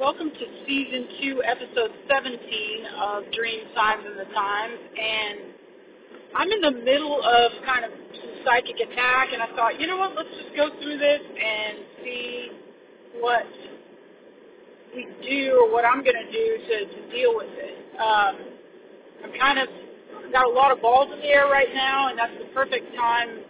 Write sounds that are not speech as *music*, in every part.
Welcome to season two, episode 17 of Dream Signs and the Times. And I'm in the middle of kind of some psychic attack, and I thought, you know what, let's just go through this and see what we do or what I'm going to do to, to deal with it. Um, I'm kind of got a lot of balls in the air right now, and that's the perfect time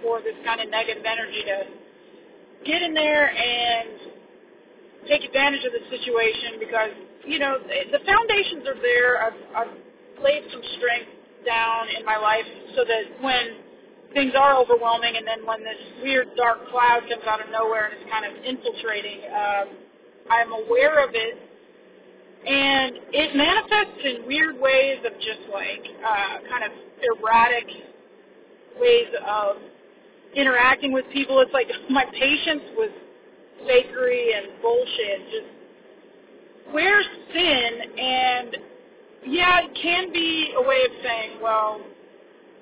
for this kind of negative energy to get in there and take advantage of the situation because you know the foundations are there. I've, I've laid some strength down in my life so that when things are overwhelming and then when this weird dark cloud comes out of nowhere and is kind of infiltrating, um, I'm aware of it. And it manifests in weird ways of just like uh, kind of erratic ways of interacting with people. It's like *laughs* my patience was fakery and bullshit. Just where's sin? And yeah, it can be a way of saying, well,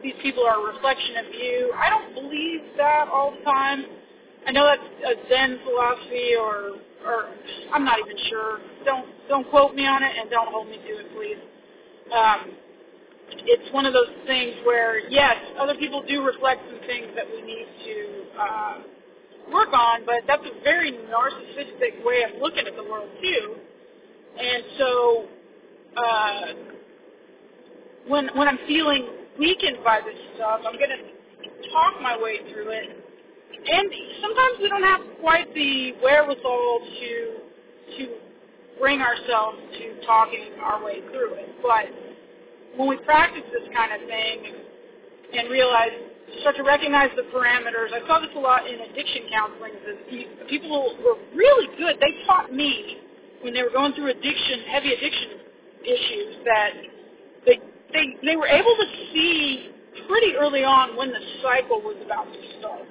these people are a reflection of you. I don't believe that all the time. I know that's a Zen philosophy, or or I'm not even sure. Don't don't quote me on it, and don't hold me to it, please. Um, it's one of those things where yes, other people do reflect some things that we need to. Uh, work on, but that's a very narcissistic way of looking at the world too. And so, uh, when when I'm feeling weakened by this stuff, I'm gonna talk my way through it. And sometimes we don't have quite the wherewithal to to bring ourselves to talking our way through it. But when we practice this kind of thing and realize start to recognize the parameters. I saw this a lot in addiction counseling. People were really good. They taught me when they were going through addiction, heavy addiction issues, that they they they were able to see pretty early on when the cycle was about to start.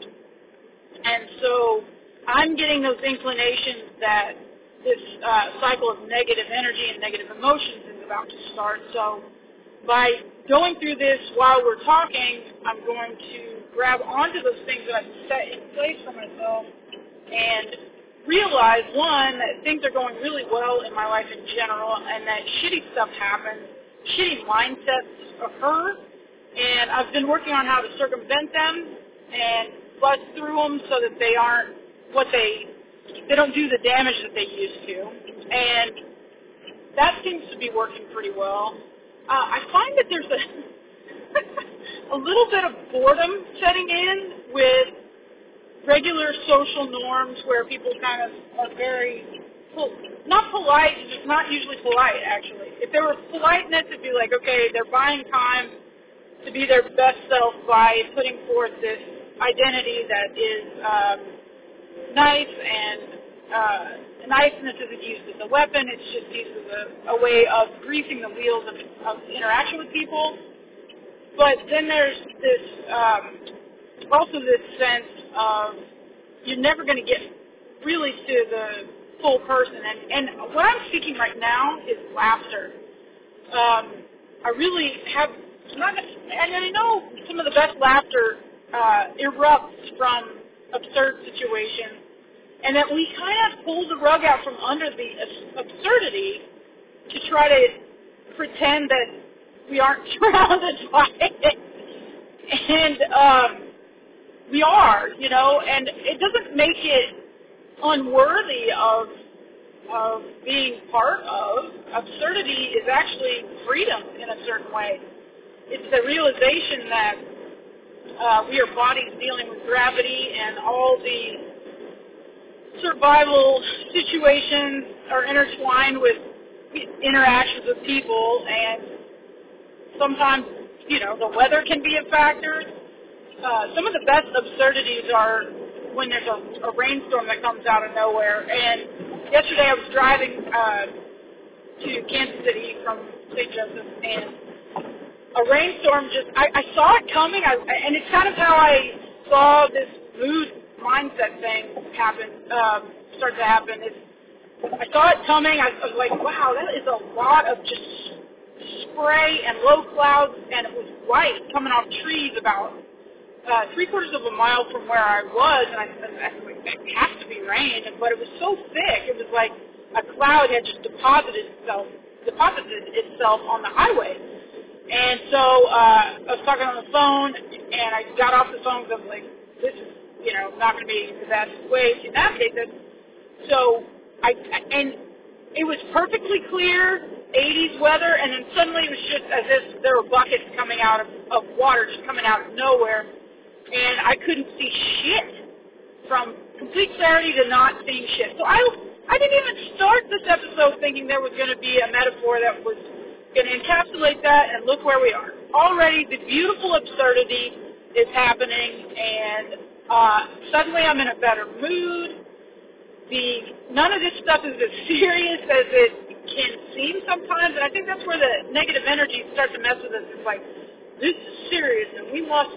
And so I'm getting those inclinations that this uh, cycle of negative energy and negative emotions is about to start. So by going through this while we're talking, I'm going to grab onto those things that I've set in place for myself and realize, one, that things are going really well in my life in general and that shitty stuff happens, shitty mindsets occur, and I've been working on how to circumvent them and bust through them so that they aren't what they, they don't do the damage that they used to. And that seems to be working pretty well uh, I find that there's a *laughs* a little bit of boredom setting in with regular social norms where people kind of are very not polite, just not usually polite actually. If there was politeness, it'd be like, okay, they're buying time to be their best self by putting forth this identity that is um, nice and uh, niceness isn't used as a weapon. It's just used as a, a way of greasing the wheels of, of interaction with people. But then there's this, um, also this sense of you're never going to get really to the full person. And, and what I'm seeking right now is laughter. Um, I really have, not, and I know some of the best laughter uh, erupts from absurd situations and that we kind of pull the rug out from under the absurdity to try to pretend that we aren't surrounded by it. And um, we are, you know, and it doesn't make it unworthy of of being part of. Absurdity is actually freedom in a certain way. It's the realization that uh, we are bodies dealing with gravity and all the survival situations are intertwined with interactions with people, and sometimes, you know, the weather can be a factor. Uh, some of the best absurdities are when there's a, a rainstorm that comes out of nowhere. And yesterday I was driving uh, to Kansas City from St. Joseph, and a rainstorm just, I, I saw it coming, I, and it's kind of how I saw this mood mindset thing happen, um, start to happen. It's, I saw it coming. I was like, wow, that is a lot of just spray and low clouds, and it was white coming off trees about uh, three quarters of a mile from where I was, and I said, that has to be rain, but it was so thick. It was like a cloud had just deposited itself deposited itself on the highway. And so uh, I was talking on the phone, and I got off the phone because I was like, this is, you know, not going to be the best way to navigate this. So I, and it was perfectly clear, 80s weather, and then suddenly it was just as if there were buckets coming out of, of water just coming out of nowhere, and I couldn't see shit from complete clarity to not seeing shit. So I, I didn't even start this episode thinking there was going to be a metaphor that was going to encapsulate that, and look where we are. Already, the beautiful absurdity is happening, and uh, suddenly I'm in a better mood. The none of this stuff is as *laughs* serious as it can seem sometimes, and I think that's where the negative energy starts to mess with us. It's like this is serious, and we must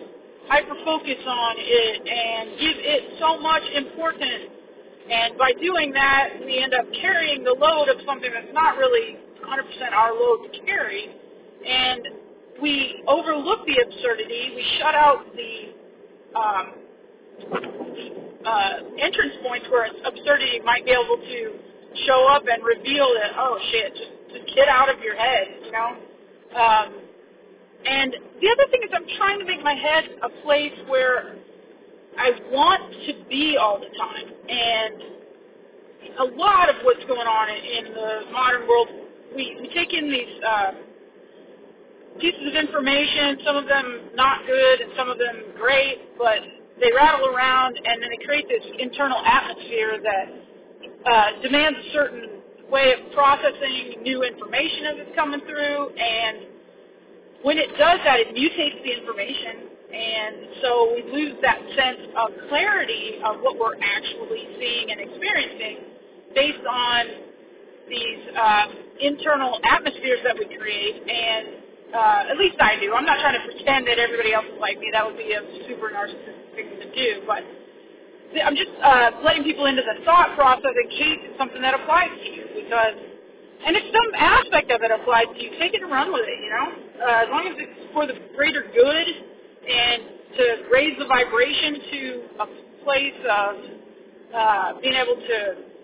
hyper focus on it and give it so much importance. And by doing that, we end up carrying the load of something that's not really 100% our load to carry, and we overlook the absurdity. We shut out the um, uh, entrance points where absurdity might be able to show up and reveal that, oh shit, just, just get out of your head, you know? Um, and the other thing is I'm trying to make my head a place where I want to be all the time. And a lot of what's going on in the modern world we, we take in these uh, pieces of information, some of them not good and some of them great, but they rattle around and then they create this internal atmosphere that uh, demands a certain way of processing new information as it's coming through and when it does that it mutates the information and so we lose that sense of clarity of what we're actually seeing and experiencing based on these uh, internal atmospheres that we create, and uh, at least I do. I'm not trying to pretend that everybody else is like me. That would be a super narcissistic thing to do, but I'm just uh, letting people into the thought process in case it's something that applies to you, because, and if some aspect of it applies to you, take it and run with it, you know? Uh, as long as it's for the greater good and to raise the vibration to a place of uh, being able to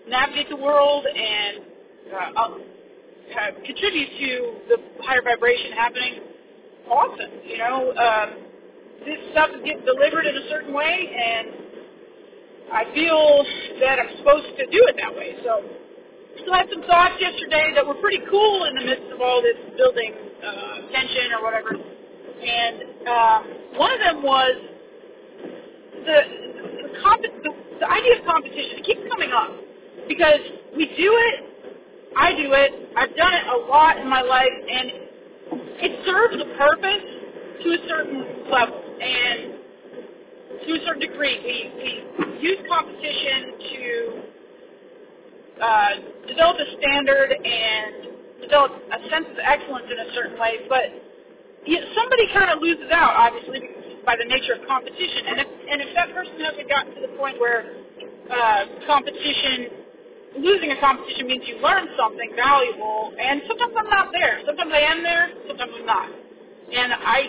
navigate the world and uh, uh, contribute to the higher vibration happening often. You know, um, this stuff is getting delivered in a certain way, and I feel that I'm supposed to do it that way. So, still had some thoughts yesterday that were pretty cool in the midst of all this building uh, tension or whatever. And um, one of them was the the, comp- the the idea of competition. It keeps coming up because we do it I do it. I've done it a lot in my life, and it serves a purpose to a certain level and to a certain degree. We, we use competition to uh, develop a standard and develop a sense of excellence in a certain way, but you know, somebody kind of loses out, obviously, by the nature of competition. And if, and if that person hasn't gotten to the point where uh, competition losing a competition means you learn something valuable, and sometimes I'm not there. Sometimes I am there, sometimes I'm not. And I,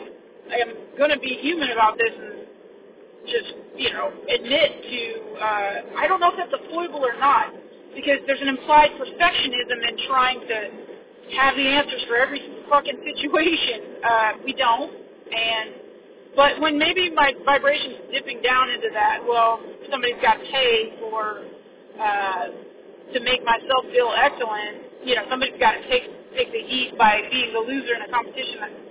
I am going to be human about this and just, you know, admit to, uh, I don't know if that's a foible or not, because there's an implied perfectionism in trying to have the answers for every fucking situation. Uh, we don't, and but when maybe my vibration's dipping down into that, well, somebody's got pay for uh, to make myself feel excellent, you know, somebody's got to take take the heat by being the loser in a competition.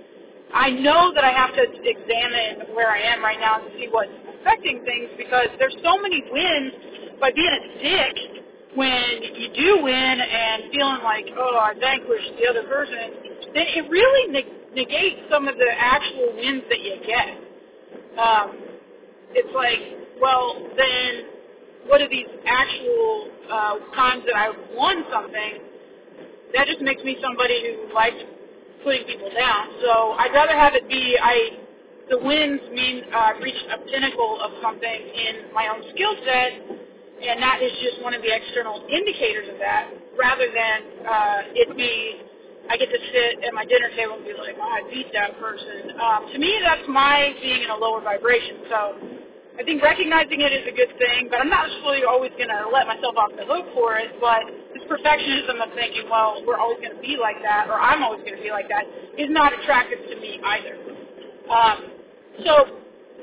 I know that I have to examine where I am right now to see what's affecting things because there's so many wins by being a dick when you do win and feeling like, oh, I vanquished the other person, then it really neg- negates some of the actual wins that you get. Um, it's like, well, then what are these actual uh, times that I won something? That just makes me somebody who likes putting people down. So I'd rather have it be I. The wins mean uh, I've reached a pinnacle of something in my own skill set, and that is just one of the external indicators of that, rather than uh, it be I get to sit at my dinner table and be like, oh, I beat that person. Um, to me, that's my being in a lower vibration. So I think recognizing it is a good thing, but I'm not necessarily always going to let myself off the hook for it. But this perfectionism of thinking, well, we're always going to be like that, or I'm always going to be like that, is not attractive to me either. Um, so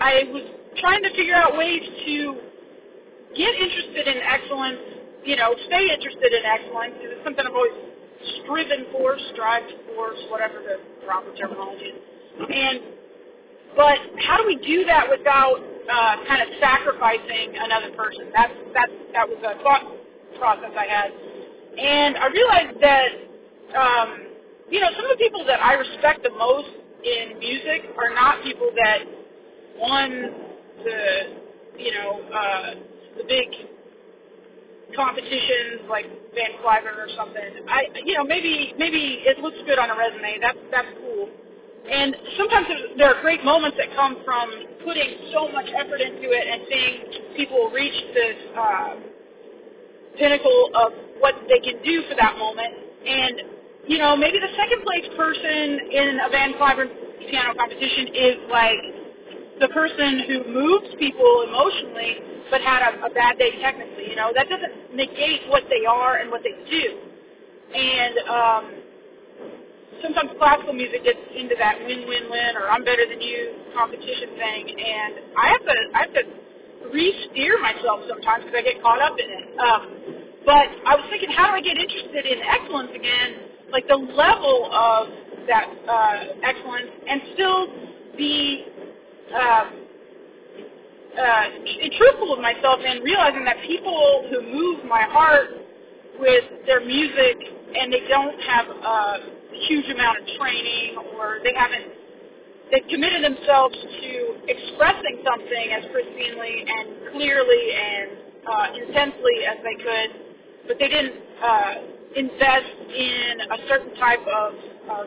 I was trying to figure out ways to get interested in excellence, you know, stay interested in excellence, it's something I've always striven for, strived for, whatever the proper terminology is. And, but how do we do that without uh, kind of sacrificing another person? That's, that's, that was a thought process I had. And I realized that, um, you know, some of the people that I respect the most in music are not people that won the, you know, uh, the big competitions like Van Cliburn or something. I, you know, maybe maybe it looks good on a resume. That's that's cool. And sometimes there are great moments that come from putting so much effort into it and seeing people reach this. Uh, pinnacle of what they can do for that moment. And, you know, maybe the second place person in a Van Cliburn piano competition is like the person who moves people emotionally but had a, a bad day technically. You know, that doesn't negate what they are and what they do. And um, sometimes classical music gets into that win-win-win or I'm better than you competition thing, and I have to I have to re-steer myself sometimes because I get caught up in it. Um, but I was thinking, how do I get interested in excellence again? Like the level of that uh, excellence, and still be uh, uh, truthful with myself and realizing that people who move my heart with their music and they don't have a huge amount of training or they haven't they've committed themselves to expressing something as pristinely and clearly and uh, intensely as they could, but they didn't uh, invest in a certain type of, of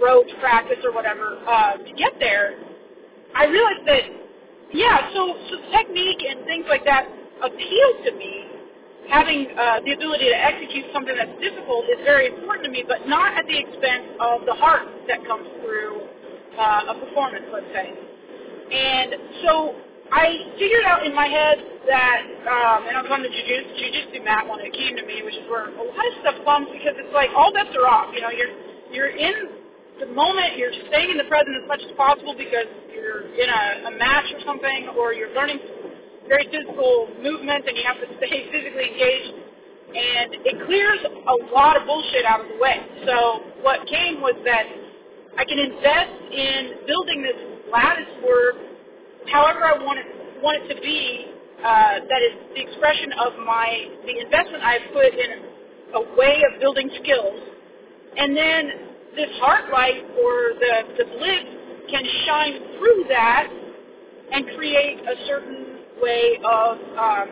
road practice or whatever uh, to get there. I realized that, yeah, so, so technique and things like that appeal to me. Having uh, the ability to execute something that's difficult is very important to me, but not at the expense of the heart that comes through uh, a performance, let's say. And so I figured out in my head that, um, and I was on the jiu- jujitsu mat when it came to me, which is where a lot of stuff comes because it's like all bets are off. You know, you're you're in the moment, you're staying in the present as much as possible because you're in a, a match or something, or you're learning very physical movement and you have to stay *laughs* physically engaged. And it clears a lot of bullshit out of the way. So what came was that I can invest in building this lattice work however I want it, want it to be. Uh, that is the expression of my the investment I've put in a way of building skills, and then this heart light or the the blitz can shine through that and create a certain way of um,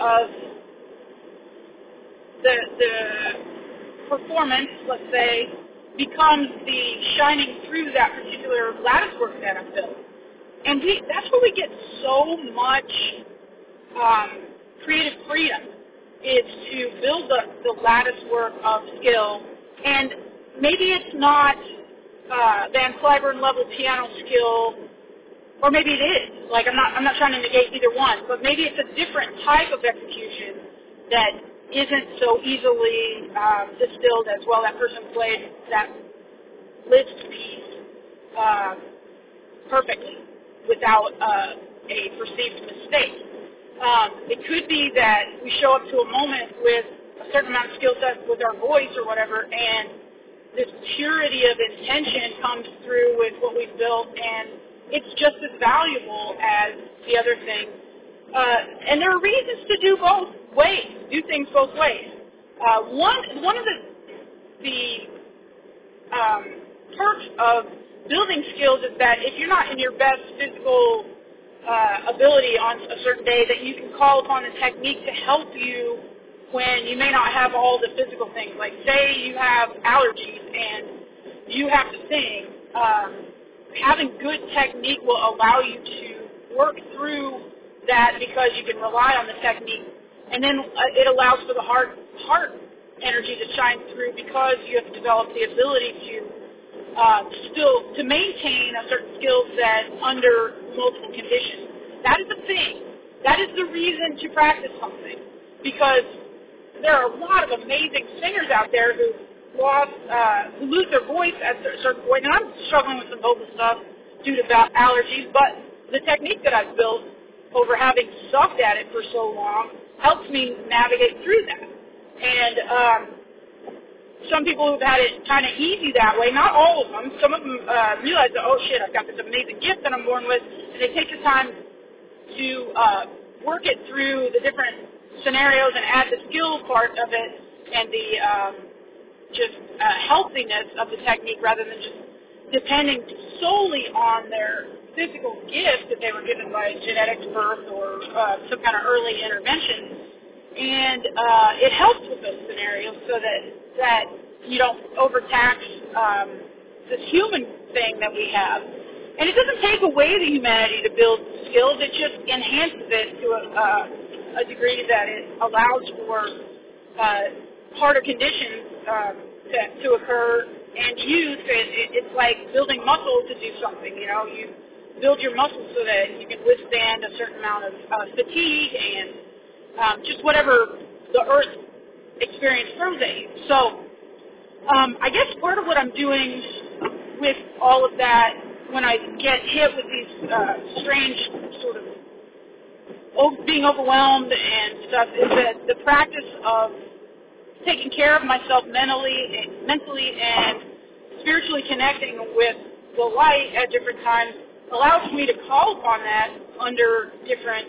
of the the performance, let's say, becomes the shining through that particular lattice work that I'm built. And we, that's where we get so much um, creative freedom is to build the, the lattice work of skill. And maybe it's not uh, Van Cliburn level piano skill, or maybe it is. Like I'm not, I'm not trying to negate either one, but maybe it's a different type of execution that isn't so easily um, distilled as well. That person played that Liszt piece uh, perfectly without uh, a perceived mistake. Um, it could be that we show up to a moment with a certain amount of skill set with our voice or whatever, and this purity of intention comes through with what we've built, and it's just as valuable as the other thing. Uh, and there are reasons to do both ways, do things both ways. Uh, one one of the the um, perks of building skills is that if you're not in your best physical uh, ability on a certain day, that you can call upon a technique to help you when you may not have all the physical things. Like say you have allergies and you have to sing. Um, having good technique will allow you to work through that because you can rely on the technique and then uh, it allows for the heart heart energy to shine through because you have developed the ability to uh, still to maintain a certain skill set under multiple conditions. That is the thing. That is the reason to practice something. because there are a lot of amazing singers out there who lost, uh, who lose their voice at a certain point. And I'm struggling with some vocal stuff due to allergies, but the technique that I've built over having sucked at it for so long helps me navigate through that. And um, some people who've had it kind of easy that way, not all of them, some of them uh, realize that, oh shit, I've got this amazing gift that I'm born with, and they take the time to uh, work it through the different scenarios and add the skill part of it and the um, just uh, healthiness of the technique rather than just depending solely on their physical gift that they were given by genetic birth or uh, some kind of early intervention. And uh, it helps with those scenarios so that that you don't overtax um, this human thing that we have. And it doesn't take away the humanity to build skills; it just enhances it to a, uh, a degree that it allows for uh, harder conditions um, to, to occur and use it, it, it's like building muscle to do something. You know, you build your muscles so that you can withstand a certain amount of uh, fatigue and um, just whatever the earth experience throws at you. So, um, I guess part of what I'm doing with all of that when I get hit with these uh, strange sort of being overwhelmed and stuff is that the practice of taking care of myself mentally, mentally and spiritually connecting with the light at different times allows me to call upon that under different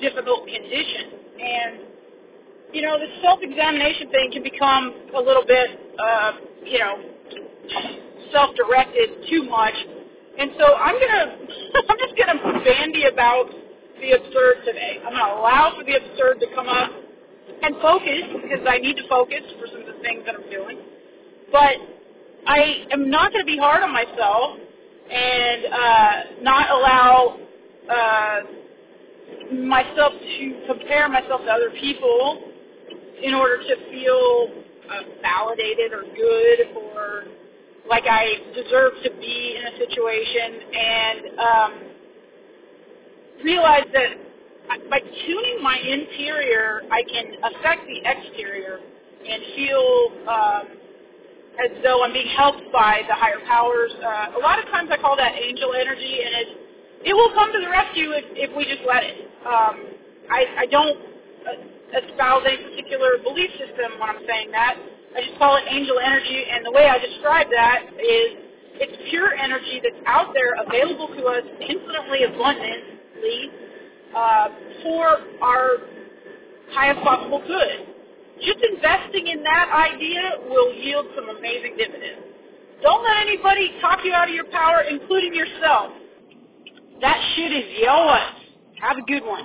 difficult conditions. And you know, the self-examination thing can become a little bit, uh, you know, self-directed too much. And so I'm gonna, *laughs* I'm just gonna bandy about the absurd today. I'm gonna allow for the absurd to come up and focus because I need to focus for some of the things that I'm doing. But I am not going to be hard on myself and uh, not allow uh, myself to compare myself to other people in order to feel uh, validated or good or like I deserve to be in a situation and um, realize that by tuning my interior, I can affect the exterior and feel um, as though I'm being helped by the higher powers. Uh, a lot of times I call that angel energy, and it it will come to the rescue if, if we just let it. Um, I, I don't uh, espouse any particular belief system when I'm saying that. I just call it angel energy, and the way I describe that is it's pure energy that's out there available to us infinitely abundantly uh, for our highest possible good. Just investing in that idea will yield some amazing dividends. Don't let anybody talk you out of your power, including yourself. That shit is yours. Have a good one.